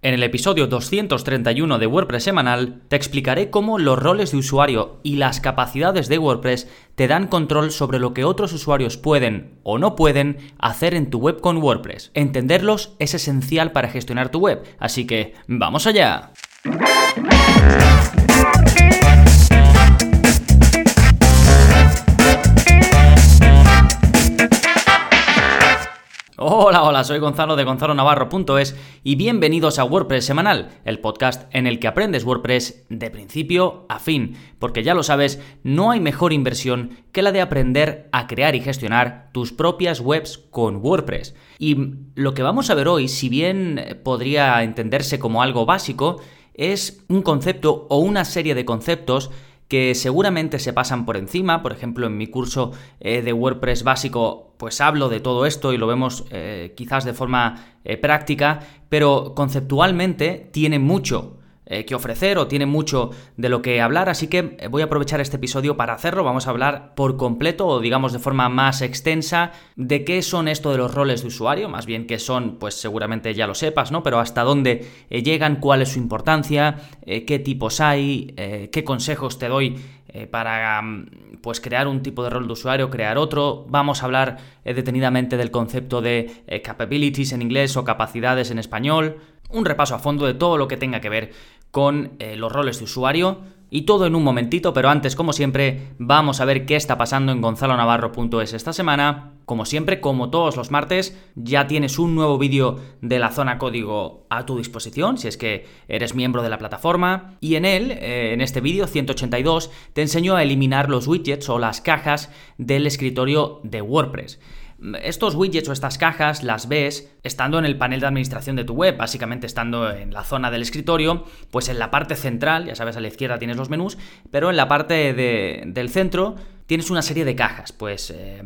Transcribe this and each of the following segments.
En el episodio 231 de WordPress semanal te explicaré cómo los roles de usuario y las capacidades de WordPress te dan control sobre lo que otros usuarios pueden o no pueden hacer en tu web con WordPress. Entenderlos es esencial para gestionar tu web, así que ¡vamos allá! Hola, hola, soy Gonzalo de gonzalonavarro.es y bienvenidos a WordPress Semanal, el podcast en el que aprendes WordPress de principio a fin, porque ya lo sabes, no hay mejor inversión que la de aprender a crear y gestionar tus propias webs con WordPress. Y lo que vamos a ver hoy, si bien podría entenderse como algo básico, es un concepto o una serie de conceptos que seguramente se pasan por encima. Por ejemplo, en mi curso eh, de WordPress básico, pues hablo de todo esto y lo vemos eh, quizás de forma eh, práctica, pero conceptualmente tiene mucho eh, que ofrecer o tiene mucho de lo que hablar, así que eh, voy a aprovechar este episodio para hacerlo. Vamos a hablar por completo o digamos de forma más extensa de qué son esto de los roles de usuario, más bien qué son, pues seguramente ya lo sepas, ¿no? Pero hasta dónde eh, llegan, cuál es su importancia, qué tipos hay, qué consejos te doy para mm, pues crear un tipo de rol de usuario, crear otro. Vamos a hablar detenidamente del concepto de capabilities en inglés o capacidades en español. Un repaso a fondo de todo lo que tenga que ver con eh, los roles de usuario y todo en un momentito, pero antes, como siempre, vamos a ver qué está pasando en gonzalonavarro.es esta semana. Como siempre, como todos los martes, ya tienes un nuevo vídeo de la zona código a tu disposición, si es que eres miembro de la plataforma. Y en él, eh, en este vídeo 182, te enseño a eliminar los widgets o las cajas del escritorio de WordPress. Estos widgets o estas cajas las ves estando en el panel de administración de tu web, básicamente estando en la zona del escritorio, pues en la parte central, ya sabes, a la izquierda tienes los menús, pero en la parte del centro tienes una serie de cajas. Pues eh,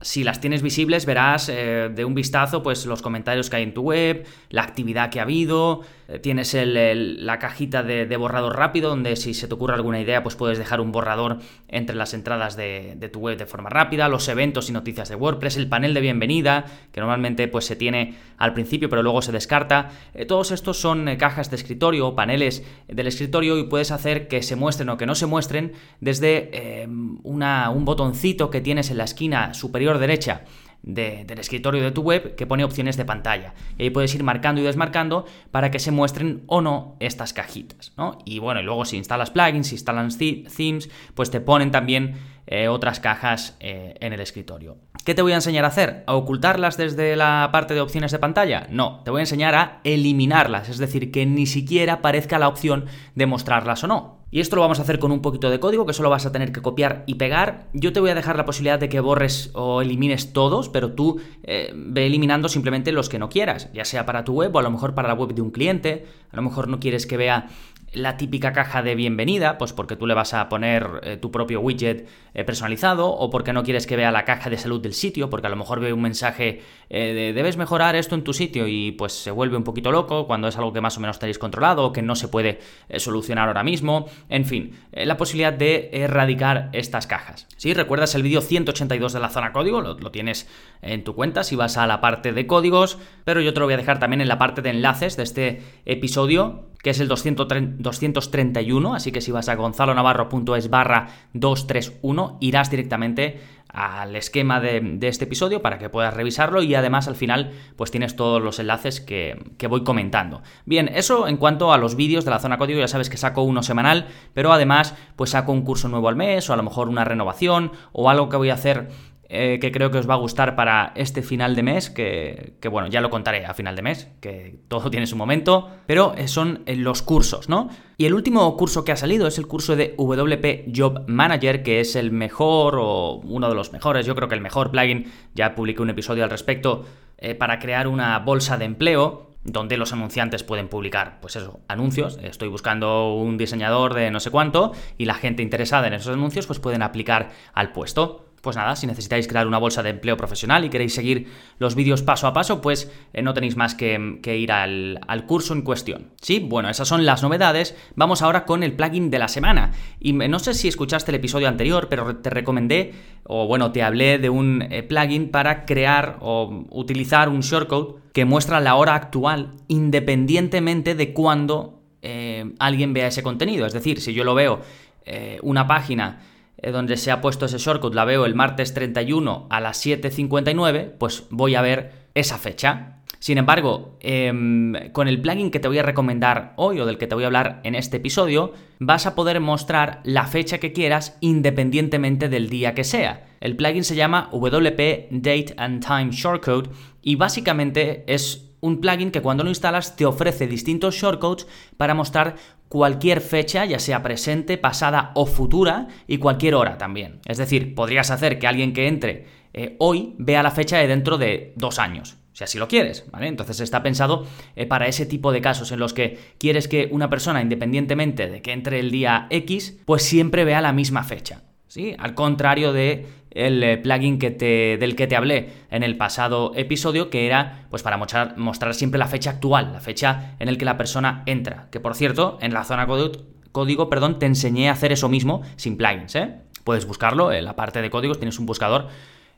si las tienes visibles, verás eh, de un vistazo pues, los comentarios que hay en tu web, la actividad que ha habido. Eh, tienes la cajita de, borrador rápido, donde si se te ocurre alguna idea, pues puedes dejar un borrador entre las entradas de, tu web de forma rápida. Los eventos y noticias de WordPress, el panel de bienvenida, que normalmente pues, se tiene al principio, pero luego se descarta. todos estos son cajas de escritorio o paneles del escritorio y puedes hacer que se muestren o que no se muestren desde una un botoncito que tienes en la esquina superior derecha del escritorio de tu web que pone opciones de pantalla. Y ahí puedes ir marcando y desmarcando para que se muestren o no estas cajitas. Y bueno, y luego si instalas plugins, si instalas themes, pues te ponen también eh, otras cajas eh, en el escritorio. ¿Qué te voy a enseñar a hacer? ¿A ocultarlas desde la parte de opciones de pantalla? No, te voy a enseñar a eliminarlas, es decir, que ni siquiera aparezca la opción de mostrarlas o no. Y esto lo vamos a hacer con un poquito de código que solo vas a tener que copiar y pegar. Yo te voy a dejar la posibilidad de que borres o elimines todos, pero tú eh, ve eliminando simplemente los que no quieras, ya sea para tu web o a lo mejor para la web de un cliente. A lo mejor no quieres que vea la típica caja de bienvenida, pues porque tú le vas a poner eh, tu propio widget eh, personalizado, o porque no quieres que vea la caja de salud del sitio, porque a lo mejor ve un mensaje de debes mejorar esto en tu sitio y pues se vuelve un poquito loco cuando es algo que más o menos tenéis controlado o que no se puede solucionar ahora mismo. En fin, la posibilidad de erradicar estas cajas. Si recuerdas el vídeo 182 de la zona código, lo, lo tienes en tu cuenta si vas a la parte de códigos, pero yo te lo voy a dejar también en la parte de enlaces de este episodio que es el 231, así que si vas a gonzalonavarro.es barra 231, irás directamente al esquema de, este episodio para que puedas revisarlo y además al final pues tienes todos los enlaces que, que, voy comentando. Bien, eso en cuanto a los vídeos de la zona código, ya sabes que saco uno semanal, pero además pues saco un curso nuevo al mes o a lo mejor una renovación o algo que voy a hacer eh, que creo que os va a gustar para este final de mes, que, bueno, ya lo contaré a final de mes, que todo tiene su momento, pero eh, son eh, los cursos, ¿no? Y el último curso que ha salido es el curso de WP Job Manager, que es el mejor o uno de los mejores, yo creo que el mejor plugin, ya publiqué un episodio al respecto, para crear una bolsa de empleo donde los anunciantes pueden publicar, pues eso, anuncios. Estoy buscando un diseñador de no sé cuánto y la gente interesada en esos anuncios pues pueden aplicar al puesto. Pues nada, si necesitáis crear una bolsa de empleo profesional y queréis seguir los vídeos paso a paso, pues eh, no tenéis más que, ir al, curso en cuestión. Sí, bueno, esas son las novedades. Vamos ahora con el plugin de la semana. Y no sé si escuchaste el episodio anterior, pero te recomendé, o bueno, te hablé de un eh, plugin para crear o utilizar un shortcode que muestra la hora actual independientemente de cuándo eh, alguien vea ese contenido. Es decir, si yo lo veo una página donde se ha puesto ese shortcut, la veo el martes 31 a las 7.59, pues voy a ver esa fecha. Sin embargo, em, con el plugin que te voy a recomendar hoy o del que te voy a hablar en este episodio, vas a poder mostrar la fecha que quieras independientemente del día que sea. El plugin se llama WP Date and Time Shortcode y básicamente es un plugin que cuando lo instalas te ofrece distintos shortcodes para mostrar cualquier fecha, ya sea presente, pasada o futura, y cualquier hora también. Es decir, podrías hacer que alguien que entre eh, hoy vea la fecha de dentro de dos años. Si así lo quieres, ¿vale? Entonces está pensado eh, para ese tipo de casos en los que quieres que una persona, independientemente de que entre el día X, pues siempre vea la misma fecha. ¿Sí? Al contrario de el eh, plugin que te, del que te hablé en el pasado episodio, que era pues para mostrar, mostrar siempre la fecha actual, la fecha en el que la persona entra. Que por cierto, en la zona código, perdón, te enseñé a hacer eso mismo sin plugins, ¿eh? Puedes buscarlo, en la parte de códigos tienes un buscador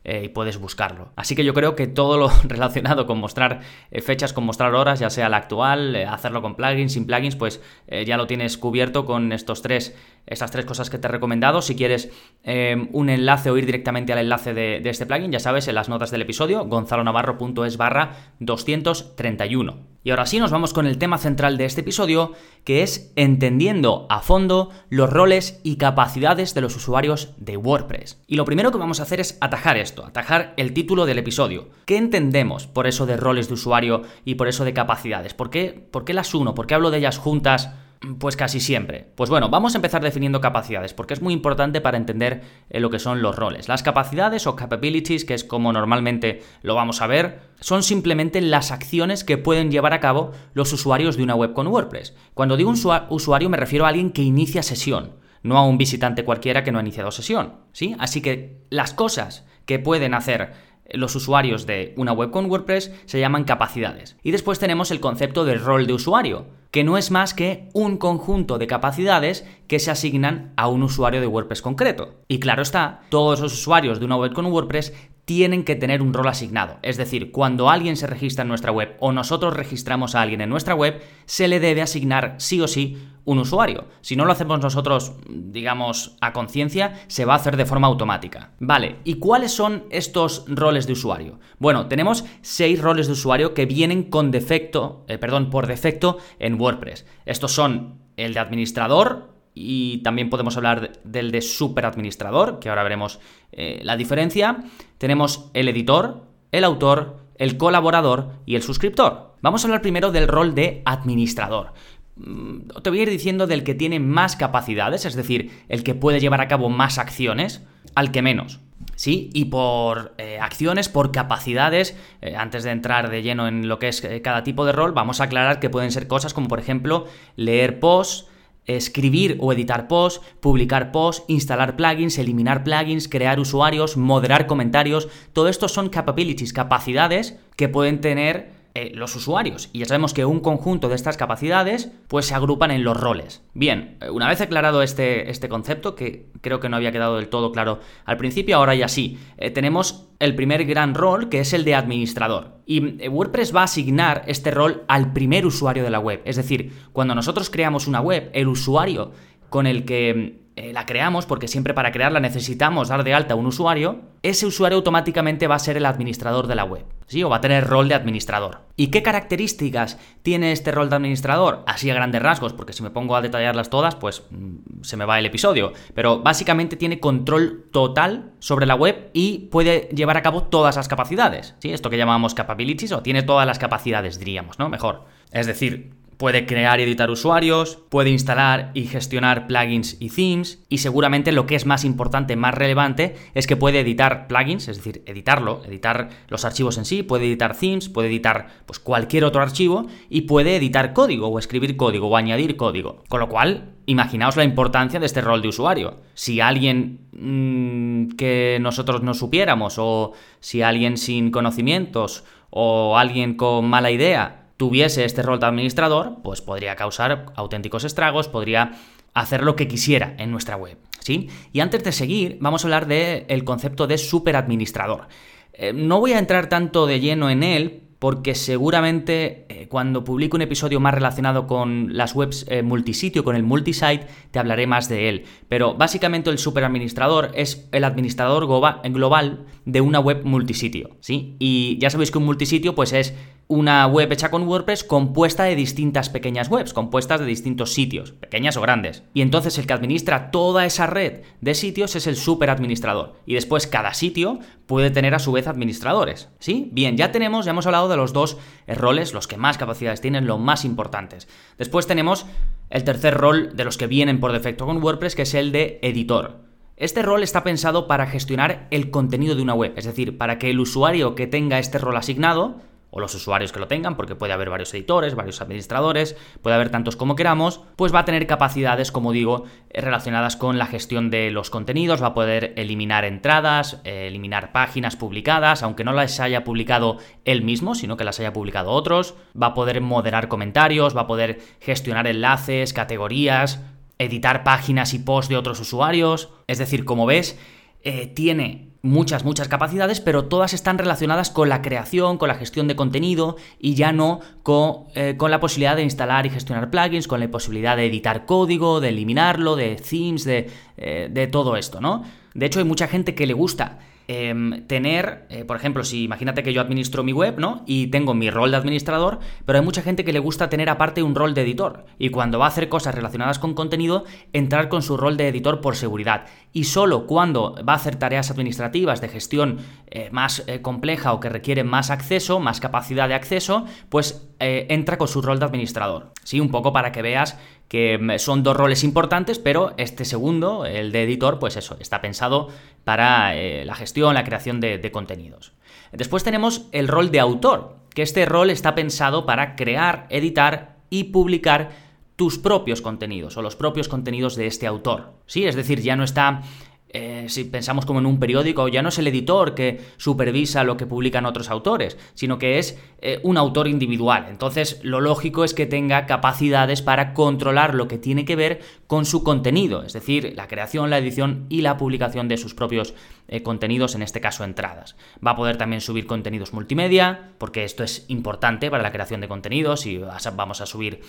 eh, y puedes buscarlo. Así que yo creo que todo lo relacionado con mostrar eh, fechas, con mostrar horas, ya sea la actual, eh, hacerlo con plugins, sin plugins, pues ya lo tienes cubierto con estos tres, estas tres cosas que te he recomendado. Si quieres un enlace o ir directamente al enlace de, este plugin, ya sabes, en las notas del episodio, gonzalonavarro.es barra 231. Y ahora sí nos vamos con el tema central de este episodio, que es entendiendo a fondo los roles y capacidades de los usuarios de WordPress. Y lo primero que vamos a hacer es atajar esto, atajar el título del episodio. ¿Qué entendemos por eso de roles de usuario y por eso de capacidades? ¿Por qué, por qué las uno? ¿Por qué hablo de ellas juntas? Pues casi siempre. Pues bueno, vamos a empezar definiendo capacidades, porque es muy importante para entender eh, lo que son los roles. Las capacidades o capabilities, que es como normalmente lo vamos a ver, son simplemente las acciones que pueden llevar a cabo los usuarios de una web con WordPress. Cuando digo usuario me refiero a alguien que inicia sesión, no a un visitante cualquiera que no ha iniciado sesión. ¿sí? Así que las cosas que pueden hacer los usuarios de una web con WordPress se llaman capacidades. Y después tenemos el concepto de rol de usuario, que no es más que un conjunto de capacidades que se asignan a un usuario de WordPress concreto. Y claro está, todos los usuarios de una web con WordPress tienen que tener un rol asignado. Es decir, cuando alguien se registra en nuestra web o nosotros registramos a alguien en nuestra web, se le debe asignar sí o sí un usuario. Si no lo hacemos nosotros, digamos, a conciencia, se va a hacer de forma automática. Vale, ¿y cuáles son estos roles de usuario? Bueno, tenemos seis roles de usuario que vienen con defecto, eh, perdón, por defecto en WordPress. Estos son el de administrador, y también podemos hablar del de superadministrador, que ahora veremos eh, la diferencia. Tenemos el editor, el autor, el colaborador y el suscriptor. Vamos a hablar primero del rol de administrador. Mm, te voy a ir diciendo del que tiene más capacidades, es decir, el que puede llevar a cabo más acciones, al que menos. ¿sí? Y por eh, acciones, por capacidades, eh, antes de entrar de lleno en lo que es cada tipo de rol, vamos a aclarar que pueden ser cosas como, por ejemplo, leer posts, escribir o editar posts, publicar posts, instalar plugins, eliminar plugins, crear usuarios, moderar comentarios, todo esto son capabilities, capacidades que pueden tener eh, los usuarios. Y ya sabemos que un conjunto de estas capacidades pues se agrupan en los roles. Bien, eh, una vez aclarado este, este concepto, que creo que no había quedado del todo claro al principio, ahora ya sí, eh, tenemos el primer gran rol que es el de administrador. Y WordPress va a asignar este rol al primer usuario de la web. Es decir, cuando nosotros creamos una web, el usuario con el que eh, la creamos, porque siempre para crearla necesitamos dar de alta un usuario, ese usuario automáticamente va a ser el administrador de la web, ¿sí? O va a tener rol de administrador. ¿Y qué características tiene este rol de administrador? Así a grandes rasgos, porque si me pongo a detallarlas todas, pues mm, se me va el episodio. Pero básicamente tiene control total sobre la web y puede llevar a cabo todas las capacidades, ¿sí? Esto que llamamos capabilities, o tiene todas las capacidades, diríamos, ¿no? Mejor. Es decir, puede crear y editar usuarios, puede instalar y gestionar plugins y themes, y seguramente lo que es más importante, más relevante, es que puede editar plugins, es decir, editarlo, editar los archivos en sí, puede editar themes, puede editar pues, cualquier otro archivo y puede editar código o escribir código o añadir código. Con lo cual, imaginaos la importancia de este rol de usuario. Si alguien mm, que nosotros no supiéramos o si alguien sin conocimientos o alguien con mala idea tuviese este rol de administrador, pues podría causar auténticos estragos, podría hacer lo que quisiera en nuestra web. ¿sí? Y antes de seguir, vamos a hablar del concepto de superadministrador. Eh, no voy a entrar tanto de lleno en él, porque seguramente eh, cuando publique un episodio más relacionado con las webs eh, multisitio, con el multisite, te hablaré más de él. Pero básicamente el superadministrador es el administrador global de una web multisitio, ¿sí? Y ya sabéis que un multisitio pues es una web hecha con WordPress compuesta de distintas pequeñas webs, compuestas de distintos sitios, pequeñas o grandes. Y entonces el que administra toda esa red de sitios es el superadministrador. Y después cada sitio puede tener a su vez administradores. ¿Sí? Bien, ya tenemos, ya hemos hablado de los dos roles, los que más capacidades tienen, los más importantes. Después tenemos el tercer rol de los que vienen por defecto con WordPress, que es el de editor. Este rol está pensado para gestionar el contenido de una web, es decir, para que el usuario que tenga este rol asignado o los usuarios que lo tengan, porque puede haber varios editores, varios administradores, puede haber tantos como queramos, pues va a tener capacidades, como digo, eh, relacionadas con la gestión de los contenidos, va a poder eliminar entradas, eh, eliminar páginas publicadas, aunque no las haya publicado él mismo, sino que las haya publicado otros, va a poder moderar comentarios, va a poder gestionar enlaces, categorías, editar páginas y posts de otros usuarios, es decir, como ves, eh, tiene muchas, muchas capacidades, pero todas están relacionadas con la creación, con la gestión de contenido y ya no con, eh, con, la posibilidad de instalar y gestionar plugins, con la posibilidad de editar código, de eliminarlo, de themes, de, eh, de todo esto, ¿no? De hecho, hay mucha gente que le gusta Em, tener, eh, por ejemplo, si imagínate que yo administro mi web, ¿no? Y tengo mi rol de administrador, pero hay mucha gente que le gusta tener aparte un rol de editor. Y cuando va a hacer cosas relacionadas con contenido, entrar con su rol de editor por seguridad. Y solo cuando va a hacer tareas administrativas de gestión eh, más eh, compleja o que requieren más acceso, más capacidad de acceso, pues entra con su rol de administrador. Sí, un poco para que veas que son dos roles importantes, pero este segundo, el de editor, pues eso, está pensado para eh, la gestión, la creación de, de contenidos. Después tenemos el rol de autor, que este rol está pensado para crear, editar y publicar tus propios contenidos o los propios contenidos de este autor. Sí, es decir, ya no está eh, si pensamos como en un periódico, ya no es el editor que supervisa lo que publican otros autores, sino que es eh, un autor individual. Entonces, lo lógico es que tenga capacidades para controlar lo que tiene que ver con su contenido, es decir, la creación, la edición y la publicación de sus propios eh, contenidos, en este caso entradas. Va a poder también subir contenidos multimedia, porque esto es importante para la creación de contenidos, y vamos a subir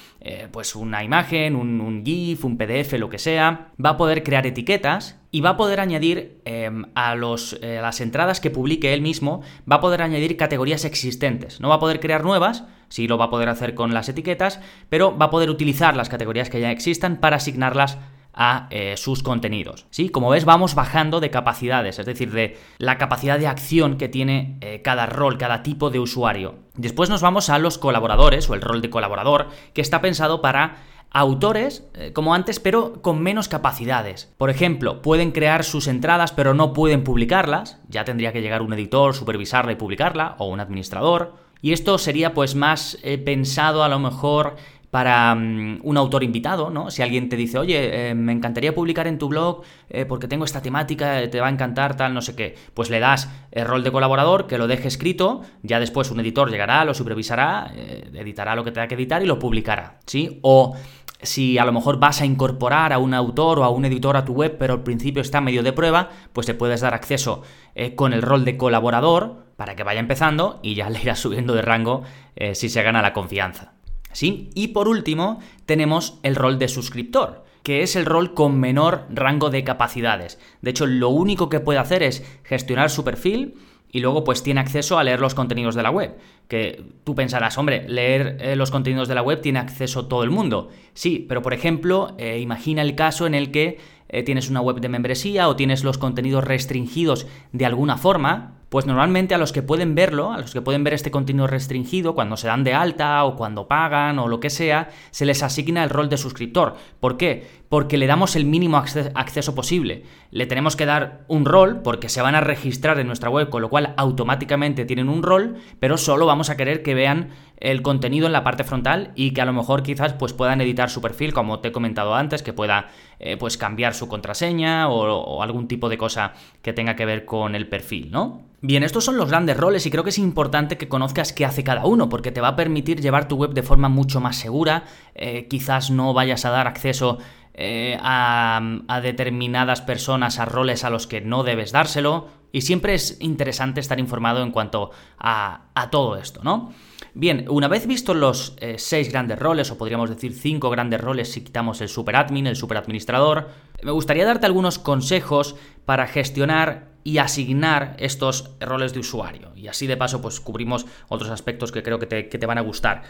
pues una imagen, un, un GIF, un PDF, lo que sea. Va a poder crear etiquetas y va a poder añadir em, a, los, eh, las entradas que publique él mismo, va a poder añadir categorías existentes. No va a poder crear nuevas, sí lo va a poder hacer con las etiquetas, pero va a poder utilizar las categorías que ya existan para asignarlas a eh, sus contenidos. ¿sí? Como ves, vamos bajando de capacidades, es decir, de la capacidad de acción que tiene eh, cada rol, cada tipo de usuario. Después nos vamos a los colaboradores o el rol de colaborador, que está pensado para autores eh, como antes, pero con menos capacidades. Por ejemplo, pueden crear sus entradas, pero no pueden publicarlas. Ya tendría que llegar un editor, supervisarla y publicarla, o un administrador. Y esto sería pues más eh, pensado a lo mejor para mm, un autor invitado, ¿no? Si alguien te dice, oye, eh, me encantaría publicar en tu blog porque tengo esta temática, te va a encantar, tal, no sé qué, pues le das el rol de colaborador, que lo deje escrito, ya después un editor llegará, lo supervisará, editará lo que tenga que editar y lo publicará, ¿sí? O si a lo mejor vas a incorporar a un autor o a un editor a tu web, pero al principio está medio de prueba, pues te puedes dar acceso eh, con el rol de colaborador para que vaya empezando y ya le irás subiendo de rango eh, si se gana la confianza. ¿Sí? Y por último, tenemos el rol de suscriptor que es el rol con menor rango de capacidades. De hecho, lo único que puede hacer es gestionar su perfil, y luego pues tiene acceso a leer los contenidos de la web. Que tú pensarás, hombre, leer eh, los contenidos de la web tiene acceso todo el mundo. Sí, pero por ejemplo, eh, imagina el caso en el que eh, tienes una web de membresía o tienes los contenidos restringidos de alguna forma, Pues normalmente a los que pueden verlo, a los que pueden ver este contenido restringido, cuando se dan de alta o cuando pagan o lo que sea, se les asigna el rol de suscriptor. ¿Por qué? Porque le damos el mínimo acceso posible. Le tenemos que dar un rol porque se van a registrar en nuestra web, con lo cual automáticamente tienen un rol, pero solo vamos a querer que vean el contenido en la parte frontal y que a lo mejor quizás pues puedan editar su perfil, como te he comentado antes, que pueda eh, pues cambiar su contraseña o, algún tipo de cosa que tenga que ver con el perfil, ¿no? Bien, estos son los grandes roles y creo que es importante que conozcas qué hace cada uno, porque te va a permitir llevar tu web de forma mucho más segura. Eh, quizás no vayas a dar acceso eh, a, determinadas personas a roles a los que no debes dárselo. Y siempre es interesante estar informado en cuanto a, a todo esto, ¿no? Bien, una vez visto los eh, seis grandes roles, o podríamos decir cinco grandes roles si quitamos el superadmin, el superadministrador, me gustaría darte algunos consejos para gestionar y asignar estos roles de usuario. Y así de paso, pues cubrimos otros aspectos que creo que te, van a gustar.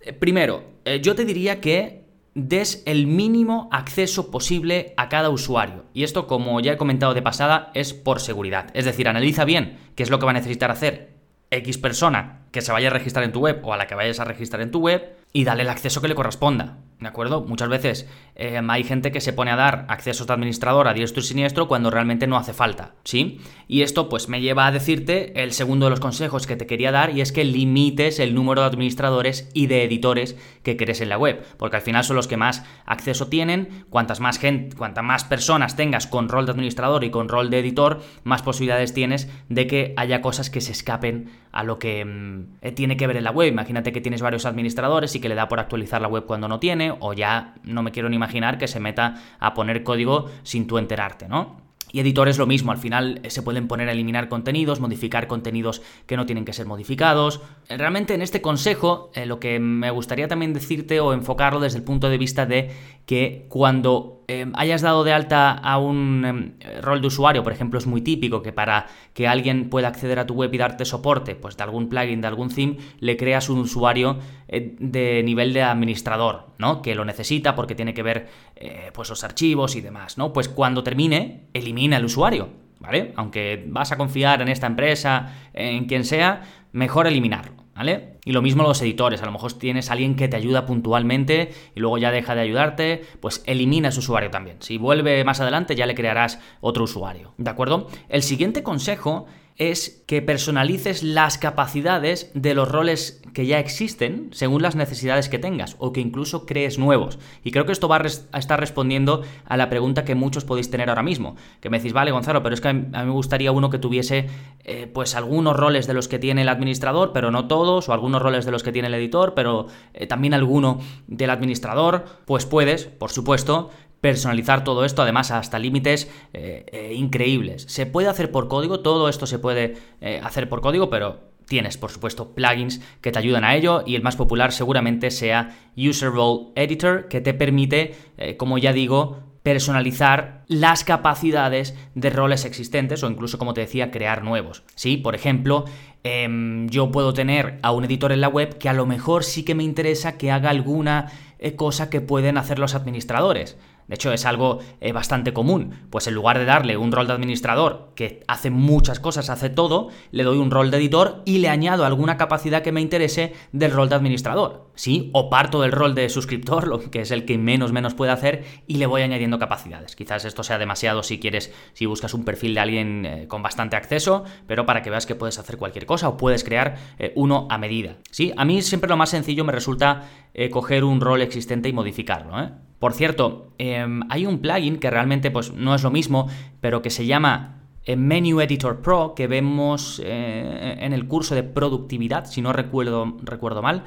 Eh, primero, eh, yo te diría que des el mínimo acceso posible a cada usuario. Y esto, como ya he comentado de pasada, es por seguridad. Es decir, analiza bien qué es lo que va a necesitar hacer X persona que se vaya a registrar en tu web o a la que vayas a registrar en tu web y dale el acceso que le corresponda. ¿De acuerdo? Muchas veces eh, hay gente que se pone a dar accesos de administrador a diestro y siniestro cuando realmente no hace falta, ¿sí? Y esto pues me lleva a decirte el segundo de los consejos que te quería dar y es que limites el número de administradores y de editores que quieres en la web, porque al final son los que más acceso tienen, cuantas más gente, cuantas más personas tengas con rol de administrador y con rol de editor, más posibilidades tienes de que haya cosas que se escapen a lo que mm, eh, tiene que ver en la web. Imagínate que tienes varios administradores y que le da por actualizar la web cuando no tiene o ya no me quiero ni imaginar que se meta a poner código sin tú enterarte, ¿no? Y editores lo mismo, al final eh, se pueden poner a eliminar contenidos, modificar contenidos que no tienen que ser modificados. Realmente en este consejo eh, lo que me gustaría también decirte o enfocarlo desde el punto de vista de que cuando em, hayas dado de alta a un em, rol de usuario, por ejemplo, es muy típico que para que alguien pueda acceder a tu web y darte soporte, pues de algún plugin, de algún theme, le creas un usuario eh, de nivel de administrador, ¿no? Que lo necesita porque tiene que ver eh, pues los archivos y demás, ¿no? Pues cuando termine, elimina el usuario, ¿vale? Aunque vas a confiar en esta empresa, en quien sea, mejor eliminarlo. ¿vale? Y lo mismo los editores, a lo mejor tienes a alguien que te ayuda puntualmente y luego ya deja de ayudarte, pues elimina ese usuario también. Si vuelve más adelante ya le crearás otro usuario, ¿de acuerdo? El siguiente consejo es que personalices las capacidades de los roles que ya existen según las necesidades que tengas o que incluso crees nuevos. Y creo que esto va a, estar respondiendo a la pregunta que muchos podéis tener ahora mismo. Que me decís, vale Gonzalo, pero es que a mí, me gustaría uno que tuviese eh, pues algunos roles de los que tiene el administrador, pero no todos, o algunos roles de los que tiene el editor, pero eh, también alguno del administrador. Pues puedes, por supuesto, personalizar todo esto, además hasta límites eh, eh, increíbles. Se puede hacer por código, todo esto se puede eh, hacer por código, pero tienes, por supuesto, plugins que te ayudan a ello y el más popular seguramente sea User Role Editor, que te permite, como ya digo, personalizar las capacidades de roles existentes o incluso, como te decía, crear nuevos. ¿Sí? Por ejemplo, em, yo puedo tener a un editor en la web que a lo mejor sí que me interesa que haga alguna cosa que pueden hacer los administradores. De hecho, es algo eh, bastante común. Pues en lugar de darle un rol de administrador que hace muchas cosas, hace todo, le doy un rol de editor y le añado alguna capacidad que me interese del rol de administrador. ¿Sí? O parto del rol de suscriptor, lo que es el que menos menos puede hacer, y le voy añadiendo capacidades. Quizás esto sea demasiado si quieres, si buscas un perfil de alguien eh, con bastante acceso, pero para que veas que puedes hacer cualquier cosa o puedes crear eh, uno a medida. ¿Sí? A mí siempre lo más sencillo me resulta coger un rol existente y modificarlo. ¿eh? Por cierto, em, hay un plugin que realmente pues, no es lo mismo, pero que se llama eh, Menu Editor Pro, que vemos eh, en el curso de productividad, si no recuerdo, recuerdo mal,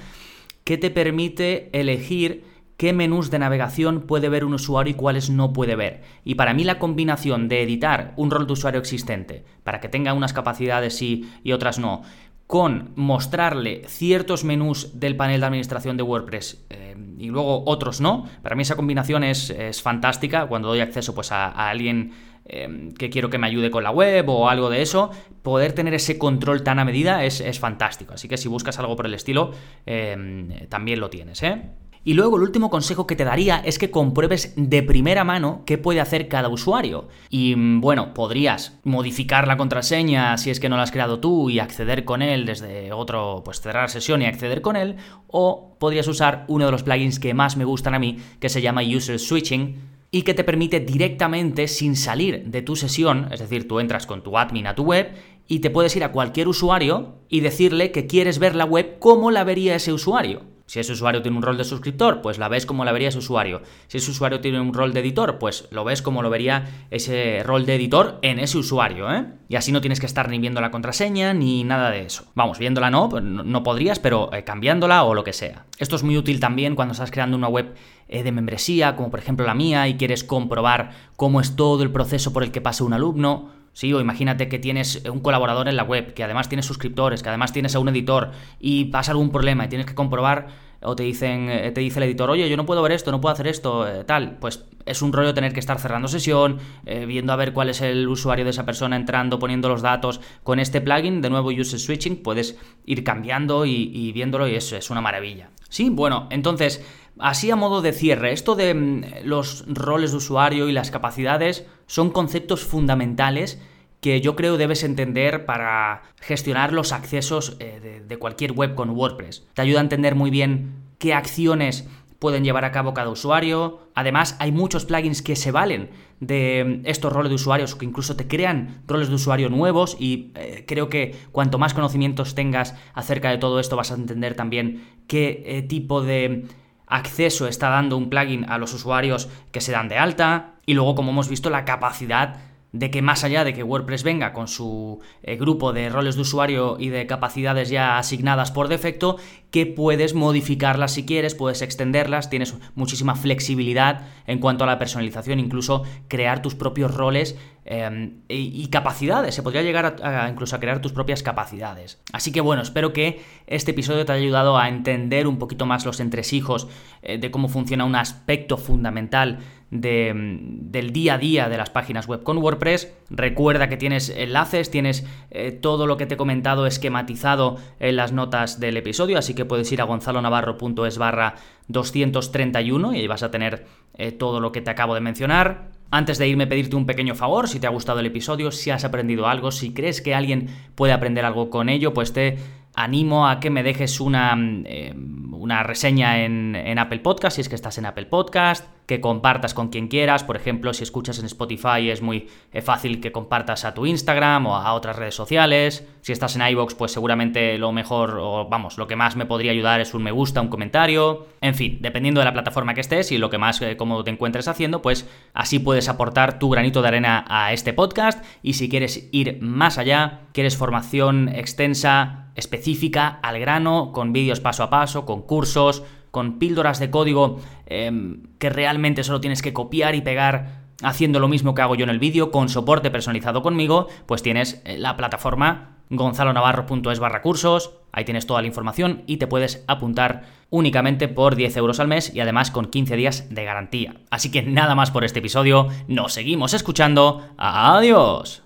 que te permite elegir qué menús de navegación puede ver un usuario y cuáles no puede ver. Y para mí la combinación de editar un rol de usuario existente, para que tenga unas capacidades y, y otras no, con mostrarle ciertos menús del panel de administración de WordPress eh, y luego otros no. Para mí esa combinación es, fantástica cuando doy acceso pues, a, alguien eh, que quiero que me ayude con la web o algo de eso. Poder tener ese control tan a medida es, fantástico. Así que si buscas algo por el estilo, eh, también lo tienes. Y luego el último consejo que te daría es que compruebes de primera mano qué puede hacer cada usuario. Y mm, bueno, podrías modificar la contraseña si es que no la has creado tú y acceder con él desde otro, pues cerrar sesión y acceder con él, o podrías usar uno de los plugins que más me gustan a mí, que se llama User Switching, y que te permite directamente, sin salir de tu sesión, es decir, tú entras con tu admin a tu web y te puedes ir a cualquier usuario y decirle que quieres ver la web como la vería ese usuario. Si ese usuario tiene un rol de suscriptor, pues la ves como la vería ese usuario. Si ese usuario tiene un rol de editor, pues lo ves como lo vería ese rol de editor en ese usuario, ¿eh? Y así no tienes que estar ni viendo la contraseña ni nada de eso. Vamos, viéndola no, pues no podrías, pero eh, cambiándola o lo que sea. Esto es muy útil también cuando estás creando una web eh, de membresía, como por ejemplo la mía, y quieres comprobar cómo es todo el proceso por el que pasa un alumno. Sí, o imagínate que tienes un colaborador en la web, que además tiene suscriptores, que además tienes a un editor y pasa algún problema y tienes que comprobar o te dicen eh, te dice el editor, "Oye, yo no puedo ver esto, no puedo hacer esto", eh, tal, pues es un rollo tener que estar cerrando sesión, eh, viendo a ver cuál es el usuario de esa persona, entrando, poniendo los datos. Con este plugin, de nuevo User Switching, puedes ir cambiando y, y viéndolo y eso es una maravilla. Sí, bueno, entonces, así a modo de cierre, esto de mm, los roles de usuario y las capacidades son conceptos fundamentales que yo creo debes entender para gestionar los accesos eh, de, cualquier web con WordPress. Te ayuda a entender muy bien qué acciones pueden llevar a cabo cada usuario. Además, hay muchos plugins que se valen de estos roles de usuarios, que incluso te crean roles de usuario nuevos y eh, creo que cuanto más conocimientos tengas acerca de todo esto vas a entender también qué eh, tipo de acceso está dando un plugin a los usuarios que se dan de alta y luego, como hemos visto, la capacidad de que más allá de que WordPress venga con su eh, grupo de roles de usuario y de capacidades ya asignadas por defecto, que puedes modificarlas si quieres, puedes extenderlas, tienes muchísima flexibilidad en cuanto a la personalización, incluso crear tus propios roles em, y, capacidades, se podría llegar a, incluso a crear tus propias capacidades. Así que bueno, espero que este episodio te haya ayudado a entender un poquito más los entresijos eh, de cómo funciona un aspecto fundamental del día a día de las páginas web con WordPress. Recuerda que tienes enlaces, tienes eh, todo lo que te he comentado esquematizado en las notas del episodio, así que puedes ir a gonzalonavarro.es barra 231 y ahí vas a tener eh, todo lo que te acabo de mencionar. Antes de irme, pedirte un pequeño favor, si te ha gustado el episodio, si has aprendido algo, si crees que alguien puede aprender algo con ello, pues te animo a que me dejes una, eh, una reseña en, en, Apple Podcast, si es que estás en Apple Podcast, que compartas con quien quieras, por ejemplo, si escuchas en Spotify es muy eh, fácil que compartas a tu Instagram o a otras redes sociales, si estás en iVoox pues seguramente lo mejor, o vamos, lo que más me podría ayudar es un me gusta, un comentario, en fin, dependiendo de la plataforma que estés y lo que más eh, cómodo te encuentres haciendo, pues así puedes aportar tu granito de arena a este podcast. Y si quieres ir más allá, quieres formación extensa, específica, al grano, con vídeos paso a paso, con cursos, con píldoras de código em, que realmente solo tienes que copiar y pegar haciendo lo mismo que hago yo en el vídeo, con soporte personalizado conmigo, pues tienes eh, la plataforma gonzalonavarro.es barra cursos, ahí tienes toda la información y te puedes apuntar únicamente por 10 euros al mes y además con 15 días de garantía. Así que nada más por este episodio, nos seguimos escuchando, adiós.